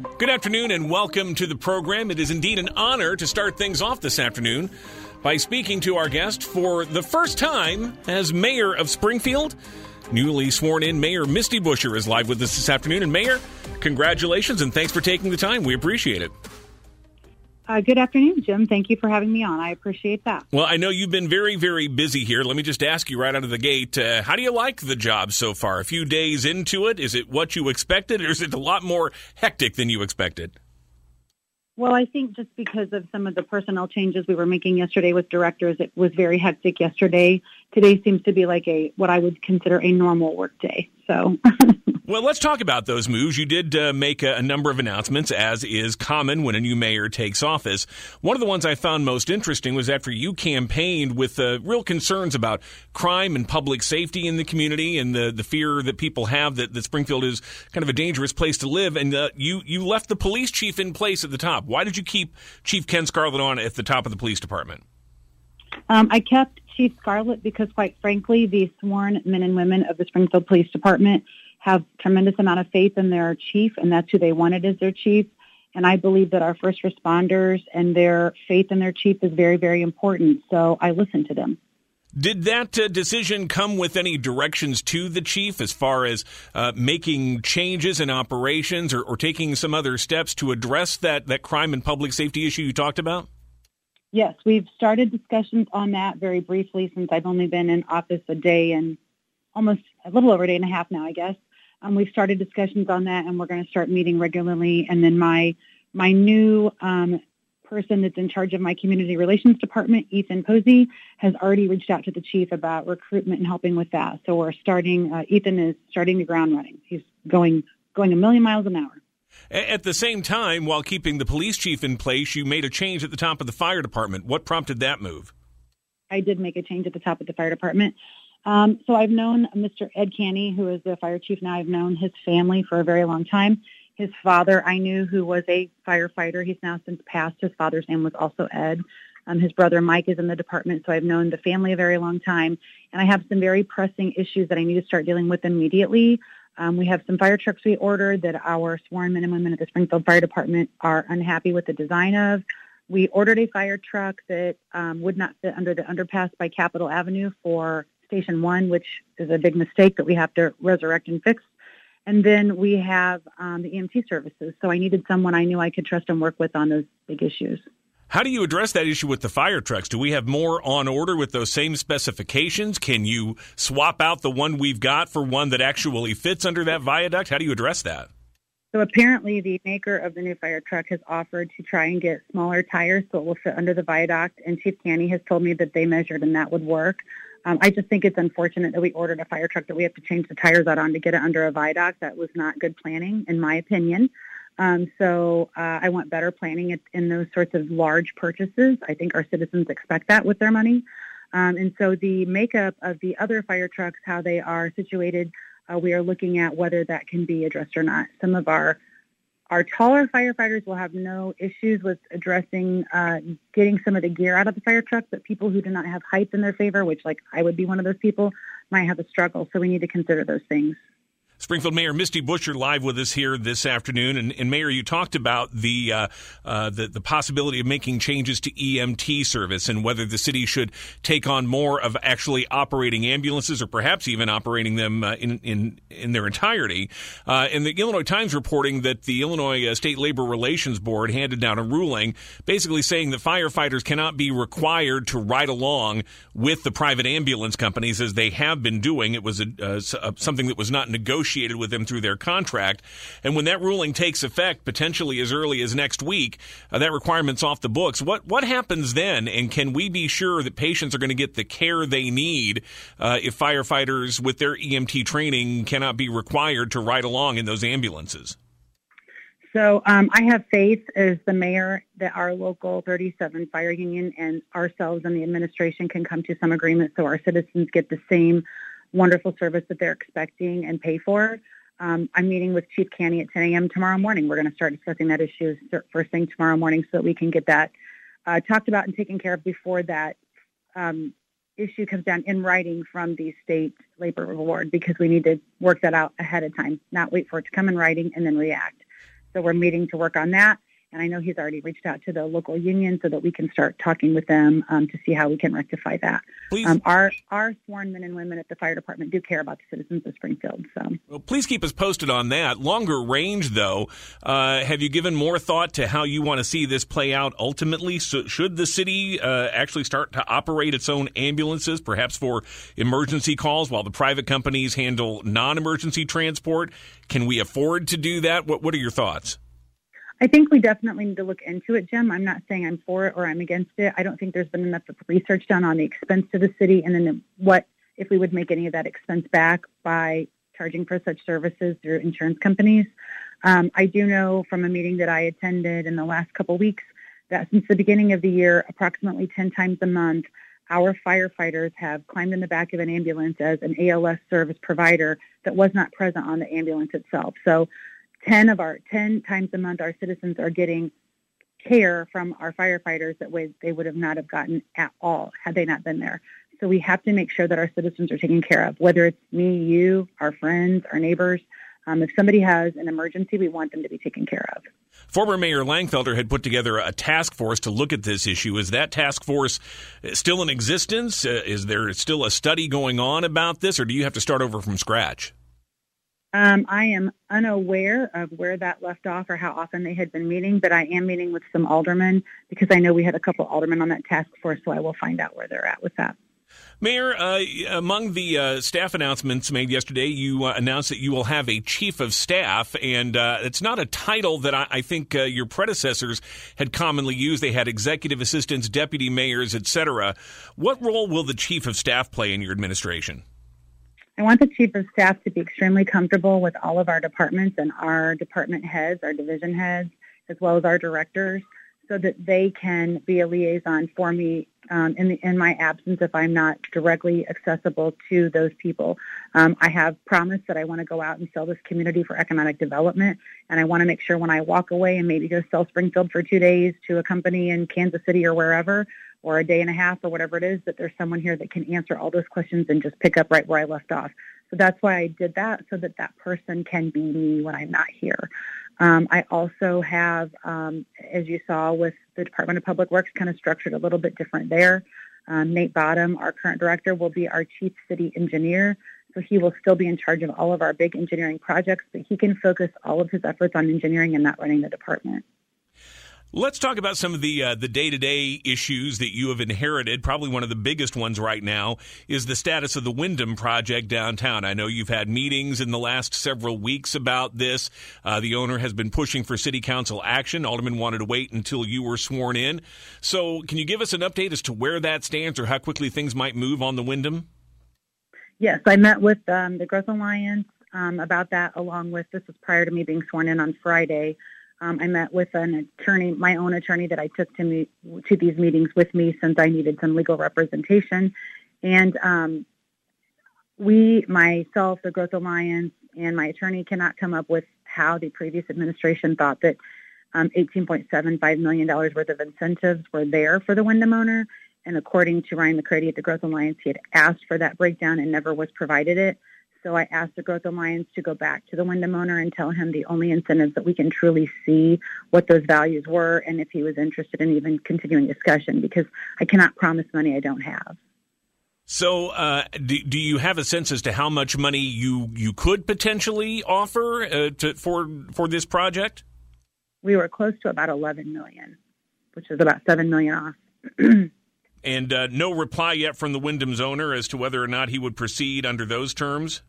Good afternoon and welcome to the program. It is indeed an honor to start things off this afternoon by speaking to our guest for the first time as mayor of Springfield. Newly sworn in Mayor Misty Buscher is live with us this afternoon. And, Mayor, congratulations and thanks for taking the time. We appreciate it. Uh, good afternoon, Jim. Thank you for having me on. I appreciate that. Well, I know you've been very, very busy here. Let me just ask you right out of the gate uh, how do you like the job so far? A few days into it, is it what you expected, or is it a lot more hectic than you expected? Well, I think just because of some of the personnel changes we were making yesterday with directors, it was very hectic yesterday. Today seems to be like a what I would consider a normal work day. So Well, let's talk about those moves. You did uh, make a, a, number of announcements, as is common when a new mayor takes office. One of the ones I found most interesting was after you campaigned with uh, real concerns about crime and public safety in the community and the, the fear that people have that, that Springfield is kind of a dangerous place to live. And uh, you, you left the police chief in place at the top. Why did you keep Chief Ken Scarlette on at the top of the police department? Um, I kept Chief Scarlette because, quite frankly, the sworn men and women of the Springfield Police Department have tremendous amount of faith in their chief, and that's who they wanted as their chief. And I believe that our first responders and their faith in their chief is very, very important. So I listen to them. Did that uh, decision come with any directions to the chief as far as uh, making changes in operations or, or, taking some other steps to address that, that crime and public safety issue you talked about? Yes, we've started discussions on that very briefly since I've only been in office a day and almost a little over a day and a half now, I guess. Um, we've started discussions on that, and we're going to start meeting regularly. And then my my new um, person that's in charge of my community relations department, Ethan Posey, has already reached out to the chief about recruitment and helping with that. So we're starting. Uh, Ethan is starting the ground running. He's going going a million miles an hour. At the same time, while keeping the police chief in place, you made a change at the top of the fire department. What prompted that move? I did make a change at the top of the fire department. Um, so I've known Mr. Ed Canny, who is the fire chief now. I've known his family for a very long time. His father, I knew, who was a firefighter. He's now since passed. His father's name was also Ed. Um, his brother Mike is in the department, so I've known the family a very long time. And I have some very pressing issues that I need to start dealing with immediately. Um, we have some fire trucks we ordered that our sworn men and women at the Springfield Fire Department are unhappy with the design of. We ordered a fire truck that um, would not fit under the underpass by Capitol Avenue for Station 1, which is a big mistake that we have to resurrect and fix. And then we have um, the EMT services. So I needed someone I knew I could trust and work with on those big issues. How do you address that issue with the fire trucks? Do we have more on order with those same specifications? Can you swap out the one we've got for one that actually fits under that viaduct? How do you address that? So apparently the maker of the new fire truck has offered to try and get smaller tires so it will fit under the viaduct and Chief Canny has told me that they measured and that would work. Um, I just think it's unfortunate that we ordered a fire truck that we have to change the tires out on to get it under a viaduct. That was not good planning, in my opinion. Um, so uh, I want better planning in those sorts of large purchases. I think our citizens expect that with their money. Um, and so the makeup of the other fire trucks, how they are situated, uh, we are looking at whether that can be addressed or not. Some of our our taller firefighters will have no issues with addressing uh, getting some of the gear out of the fire truck, but people who do not have height in their favor, which like I would be one of those people, might have a struggle. So we need to consider those things. Springfield Mayor Misty Buscher live with us here this afternoon, and, and Mayor, you talked about the, uh, uh, the, the possibility of making changes to EMT service and whether the city should take on more of actually operating ambulances or perhaps even operating them uh, in in in their entirety. Uh, and the Illinois Times reporting that the Illinois uh, State Labor Relations Board handed down a ruling basically saying that firefighters cannot be required to ride along with the private ambulance companies as they have been doing. It was a, uh, something that was not negotiated negotiated with them through their contract. And when that ruling takes effect, potentially as early as next week, uh, that requirement's off the books. What what happens then? And can we be sure that patients are going to get the care they need uh, if firefighters with their EMT training cannot be required to ride along in those ambulances? So um, I have faith as the mayor that our local 37 fire union and ourselves and the administration can come to some agreement so our citizens get the same wonderful service that they're expecting and pay for. Um, I'm meeting with Chief Canny at 10 a.m. tomorrow morning. We're going to start discussing that issue first thing tomorrow morning so that we can get that uh, talked about and taken care of before that um, issue comes down in writing from the state labor board because we need to work that out ahead of time, not wait for it to come in writing and then react. So we're meeting to work on that. And I know he's already reached out to the local union so that we can start talking with them um, to see how we can rectify that. Um, our our sworn men and women at the fire department do care about the citizens of Springfield. So, well, please keep us posted on that. Longer range, though, uh, have you given more thought to how you want to see this play out ultimately? So should the city uh, actually start to operate its own ambulances, perhaps for emergency calls, while the private companies handle non-emergency transport? Can we afford to do that? What What are your thoughts? I think we definitely need to look into it, Jim. I'm not saying I'm for it or I'm against it. I don't think there's been enough research done on the expense to the city and then what if we would make any of that expense back by charging for such services through insurance companies. Um, I do know from a meeting that I attended in the last couple weeks that since the beginning of the year, approximately 10 times a month, our firefighters have climbed in the back of an ambulance as an ALS service provider that was not present on the ambulance itself. So 10 of our 10 times a month our citizens are getting care from our firefighters that way they would have not have gotten at all had they not been there. So we have to make sure that our citizens are taken care of, whether it's me, you, our friends, our neighbors. Um, if somebody has an emergency, we want them to be taken care of. Former Mayor Langfelder had put together a task force to look at this issue. Is that task force still in existence? Uh, is there still a study going on about this, or do you have to start over from scratch? Um, I am unaware of where that left off or how often they had been meeting, but I am meeting with some aldermen because I know we had a couple aldermen on that task force, so I will find out where they're at with that. Mayor, uh, among the uh, staff announcements made yesterday, you uh, announced that you will have a chief of staff, and uh, it's not a title that I, I think uh, your predecessors had commonly used. They had executive assistants, deputy mayors, etc. What role will the chief of staff play in your administration? I want the chief of staff to be extremely comfortable with all of our departments and our department heads, our division heads, as well as our directors, so that they can be a liaison for me um, in, the, in my absence if I'm not directly accessible to those people. Um, I have promised that I want to go out and sell this community for economic development, and I want to make sure when I walk away and maybe go sell Springfield for two days to a company in Kansas City or wherever, or a day and a half or whatever it is, that there's someone here that can answer all those questions and just pick up right where I left off. So that's why I did that, so that that person can be me when I'm not here. Um, I also have, um, as you saw with the Department of Public Works, kind of structured a little bit different there. Um, Nate Bottom, our current director, will be our chief city engineer. So he will still be in charge of all of our big engineering projects, but he can focus all of his efforts on engineering and not running the department. Let's talk about some of the uh, the day to day issues that you have inherited. Probably one of the biggest ones right now is the status of the Wyndham project downtown. I know you've had meetings in the last several weeks about this. Uh, the owner has been pushing for city council action. Alderman wanted to wait until you were sworn in. So, can you give us an update as to where that stands or how quickly things might move on the Wyndham? Yes, I met with um, the Growth Alliance um, about that, along with this was prior to me being sworn in on Friday. Um, I met with an attorney, my own attorney that I took to to these meetings with me since I needed some legal representation. And um, we, myself, the Growth Alliance, and my attorney cannot come up with how the previous administration thought that um, $18.75 million worth of incentives were there for the Wyndham owner. And according to Ryan McCrady at the Growth Alliance, he had asked for that breakdown and never was provided it. So I asked the Growth Alliance to go back to the Wyndham owner and tell him the only incentives that we can truly see what those values were and if he was interested in even continuing discussion because I cannot promise money I don't have. So, uh, do, do you have a sense as to how much money you, you could potentially offer uh, to, for for this project? We were close to about 11 million, which is about 7 million off. and uh, no reply yet from the Wyndham's owner as to whether or not he would proceed under those terms?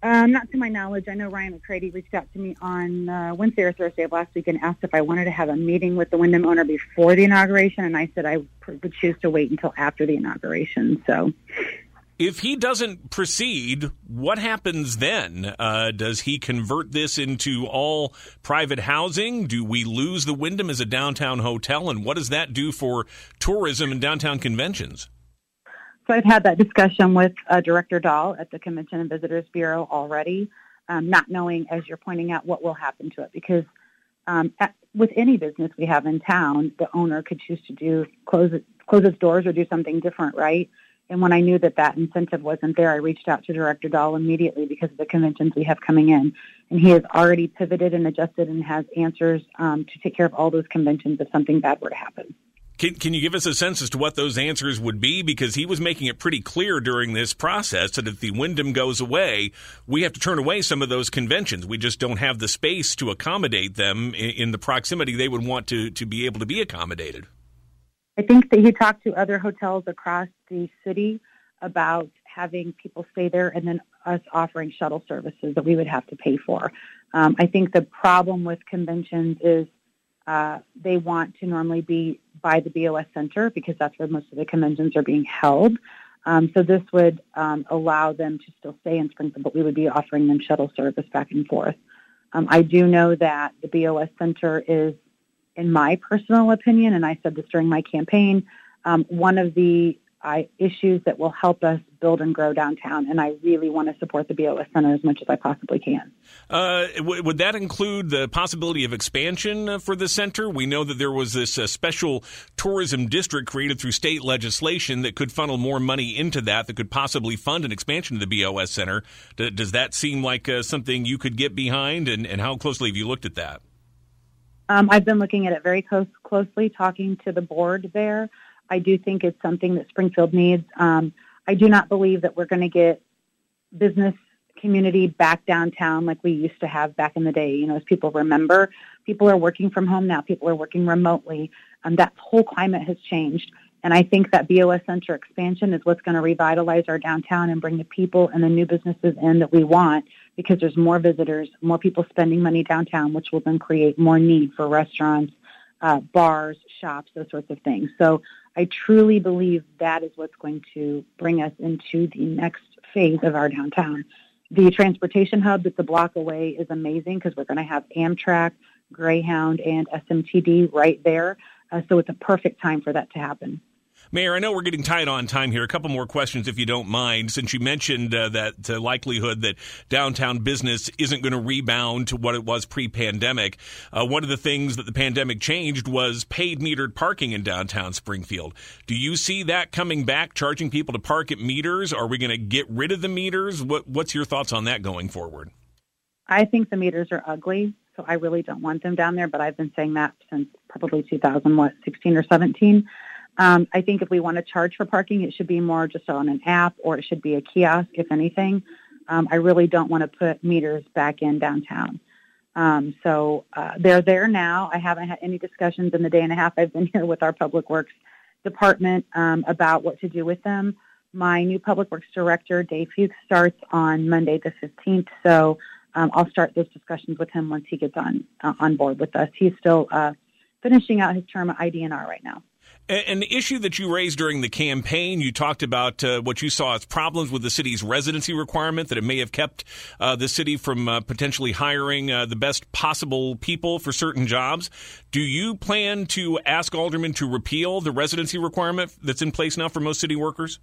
Um, not to my knowledge. I know Ryan McCrady reached out to me on uh, Wednesday or Thursday of last week and asked if I wanted to have a meeting with the Wyndham owner before the inauguration, and I said I would choose to wait until after the inauguration. So, if he doesn't proceed, what happens then? Uh, does he convert this into all private housing? Do we lose the Wyndham as a downtown hotel? And what does that do for tourism and downtown conventions? So I've had that discussion with uh, Director Dahl at the Convention and Visitors Bureau already, um, not knowing, as you're pointing out, what will happen to it. Because um, at, with any business we have in town, the owner could choose to do close close its doors or do something different, right? And when I knew that that incentive wasn't there, I reached out to Director Dahl immediately because of the conventions we have coming in. And he has already pivoted and adjusted and has answers um, to take care of all those conventions if something bad were to happen. Can, can you give us a sense as to what those answers would be? Because he was making it pretty clear during this process that if the Wyndham goes away, we have to turn away some of those conventions. We just don't have the space to accommodate them in, in the proximity they would want to, to be able to be accommodated. I think that he talked to other hotels across the city about having people stay there and then us offering shuttle services that we would have to pay for. Um, I think the problem with conventions is uh, they want to normally be by the BOS Center because that's where most of the conventions are being held. Um, so this would um, allow them to still stay in Springfield, but we would be offering them shuttle service back and forth. Um, I do know that the BOS Center is, in my personal opinion, and I said this during my campaign, um, one of the I, issues that will help us build and grow downtown. And I really want to support the BOS Center as much as I possibly can. Uh, w- would that include the possibility of expansion uh, for the center? We know that there was this uh, special tourism district created through state legislation that could funnel more money into that, that could possibly fund an expansion of the BOS Center. D- does that seem like uh, something you could get behind? And, and how closely have you looked at that? Um, I've been looking at it very close, closely, talking to the board there. I do think it's something that Springfield needs. Um, I do not believe that we're going to get business community back downtown like we used to have back in the day. You know, as people remember, people are working from home now. People are working remotely. Um, that whole climate has changed. And I think that BOS Center expansion is what's going to revitalize our downtown and bring the people and the new businesses in that we want because there's more visitors, more people spending money downtown, which will then create more need for restaurants, uh, bars, shops, those sorts of things. So I truly believe that is what's going to bring us into the next phase of our downtown. The transportation hub that's a block away is amazing because we're going to have Amtrak, Greyhound, and SMTD right there. Uh, so it's a perfect time for that to happen. Mayor, I know we're getting tight on time here. A couple more questions, if you don't mind, since you mentioned uh, that uh, likelihood that downtown business isn't going to rebound to what it was pre-pandemic. Uh, one of the things that the pandemic changed was paid metered parking in downtown Springfield. Do you see that coming back, charging people to park at meters? Are we going to get rid of the meters? What, what's your thoughts on that going forward? I think the meters are ugly, so I really don't want them down there. But I've been saying that since probably 2016 or 17. Um, I think if we want to charge for parking, it should be more just on an app or it should be a kiosk, if anything. Um, I really don't want to put meters back in downtown. Um, so uh, they're there now. I haven't had any discussions in the day and a half I've been here with our Public Works department um, about what to do with them. My new Public Works Director, Dave Fuchs, starts on Monday the 15th. So um, I'll start those discussions with him once he gets on uh, on board with us. He's still uh, finishing out his term at IDNR right now. An issue that you raised during the campaign, you talked about uh, what you saw as problems with the city's residency requirement, that it may have kept uh, the city from uh, potentially hiring uh, the best possible people for certain jobs. Do you plan to ask aldermen to repeal the residency requirement that's in place now for most city workers?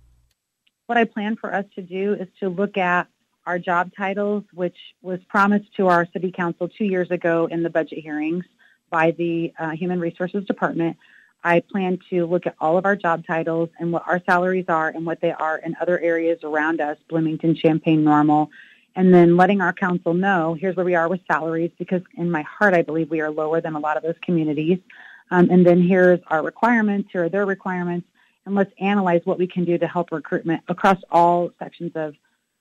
What I plan for us to do is to look at our job titles, which was promised to our city council two years ago in the budget hearings by the uh, Human Resources Department I plan to look at all of our job titles and what our salaries are and what they are in other areas around us, Bloomington, Champaign, Normal, and then letting our council know here's where we are with salaries because in my heart I believe we are lower than a lot of those communities. Um, and then here's our requirements, here are their requirements, and let's analyze what we can do to help recruitment across all sections of,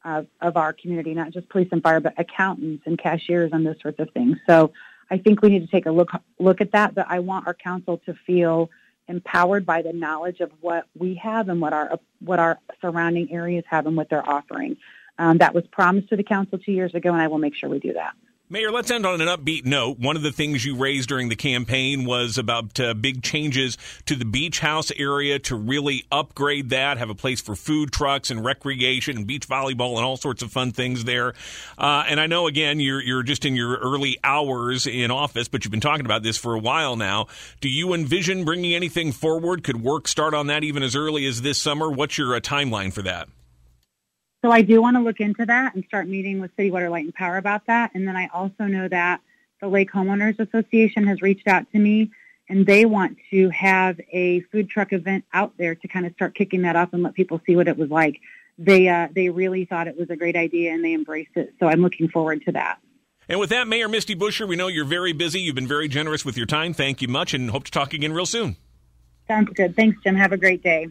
of, of our community, not just police and fire, but accountants and cashiers and those sorts of things. So I think we need to take a look look at that. But I want our council to feel empowered by the knowledge of what we have and what our what our surrounding areas have and what they're offering. Um, that was promised to the council two years ago, and I will make sure we do that. Mayor, let's end on an upbeat note. One of the things you raised during the campaign was about uh, big changes to the beach house area to really upgrade that, have a place for food trucks and recreation and beach volleyball and all sorts of fun things there. Uh, and I know, again, you're, you're just in your early hours in office, but you've been talking about this for a while now. Do you envision bringing anything forward? Could work start on that even as early as this summer? What's your uh, timeline for that? So I do want to look into that and start meeting with City Water, Light, and Power about that. And then I also know that the Lake Homeowners Association has reached out to me and they want to have a food truck event out there to kind of start kicking that off and let people see what it was like. They uh, they really thought it was a great idea and they embraced it. So I'm looking forward to that. And with that, Mayor Misty Buscher, we know you're very busy. You've been very generous with your time. Thank you much, and hope to talk again real soon. Sounds good. Thanks, Jim. Have a great day.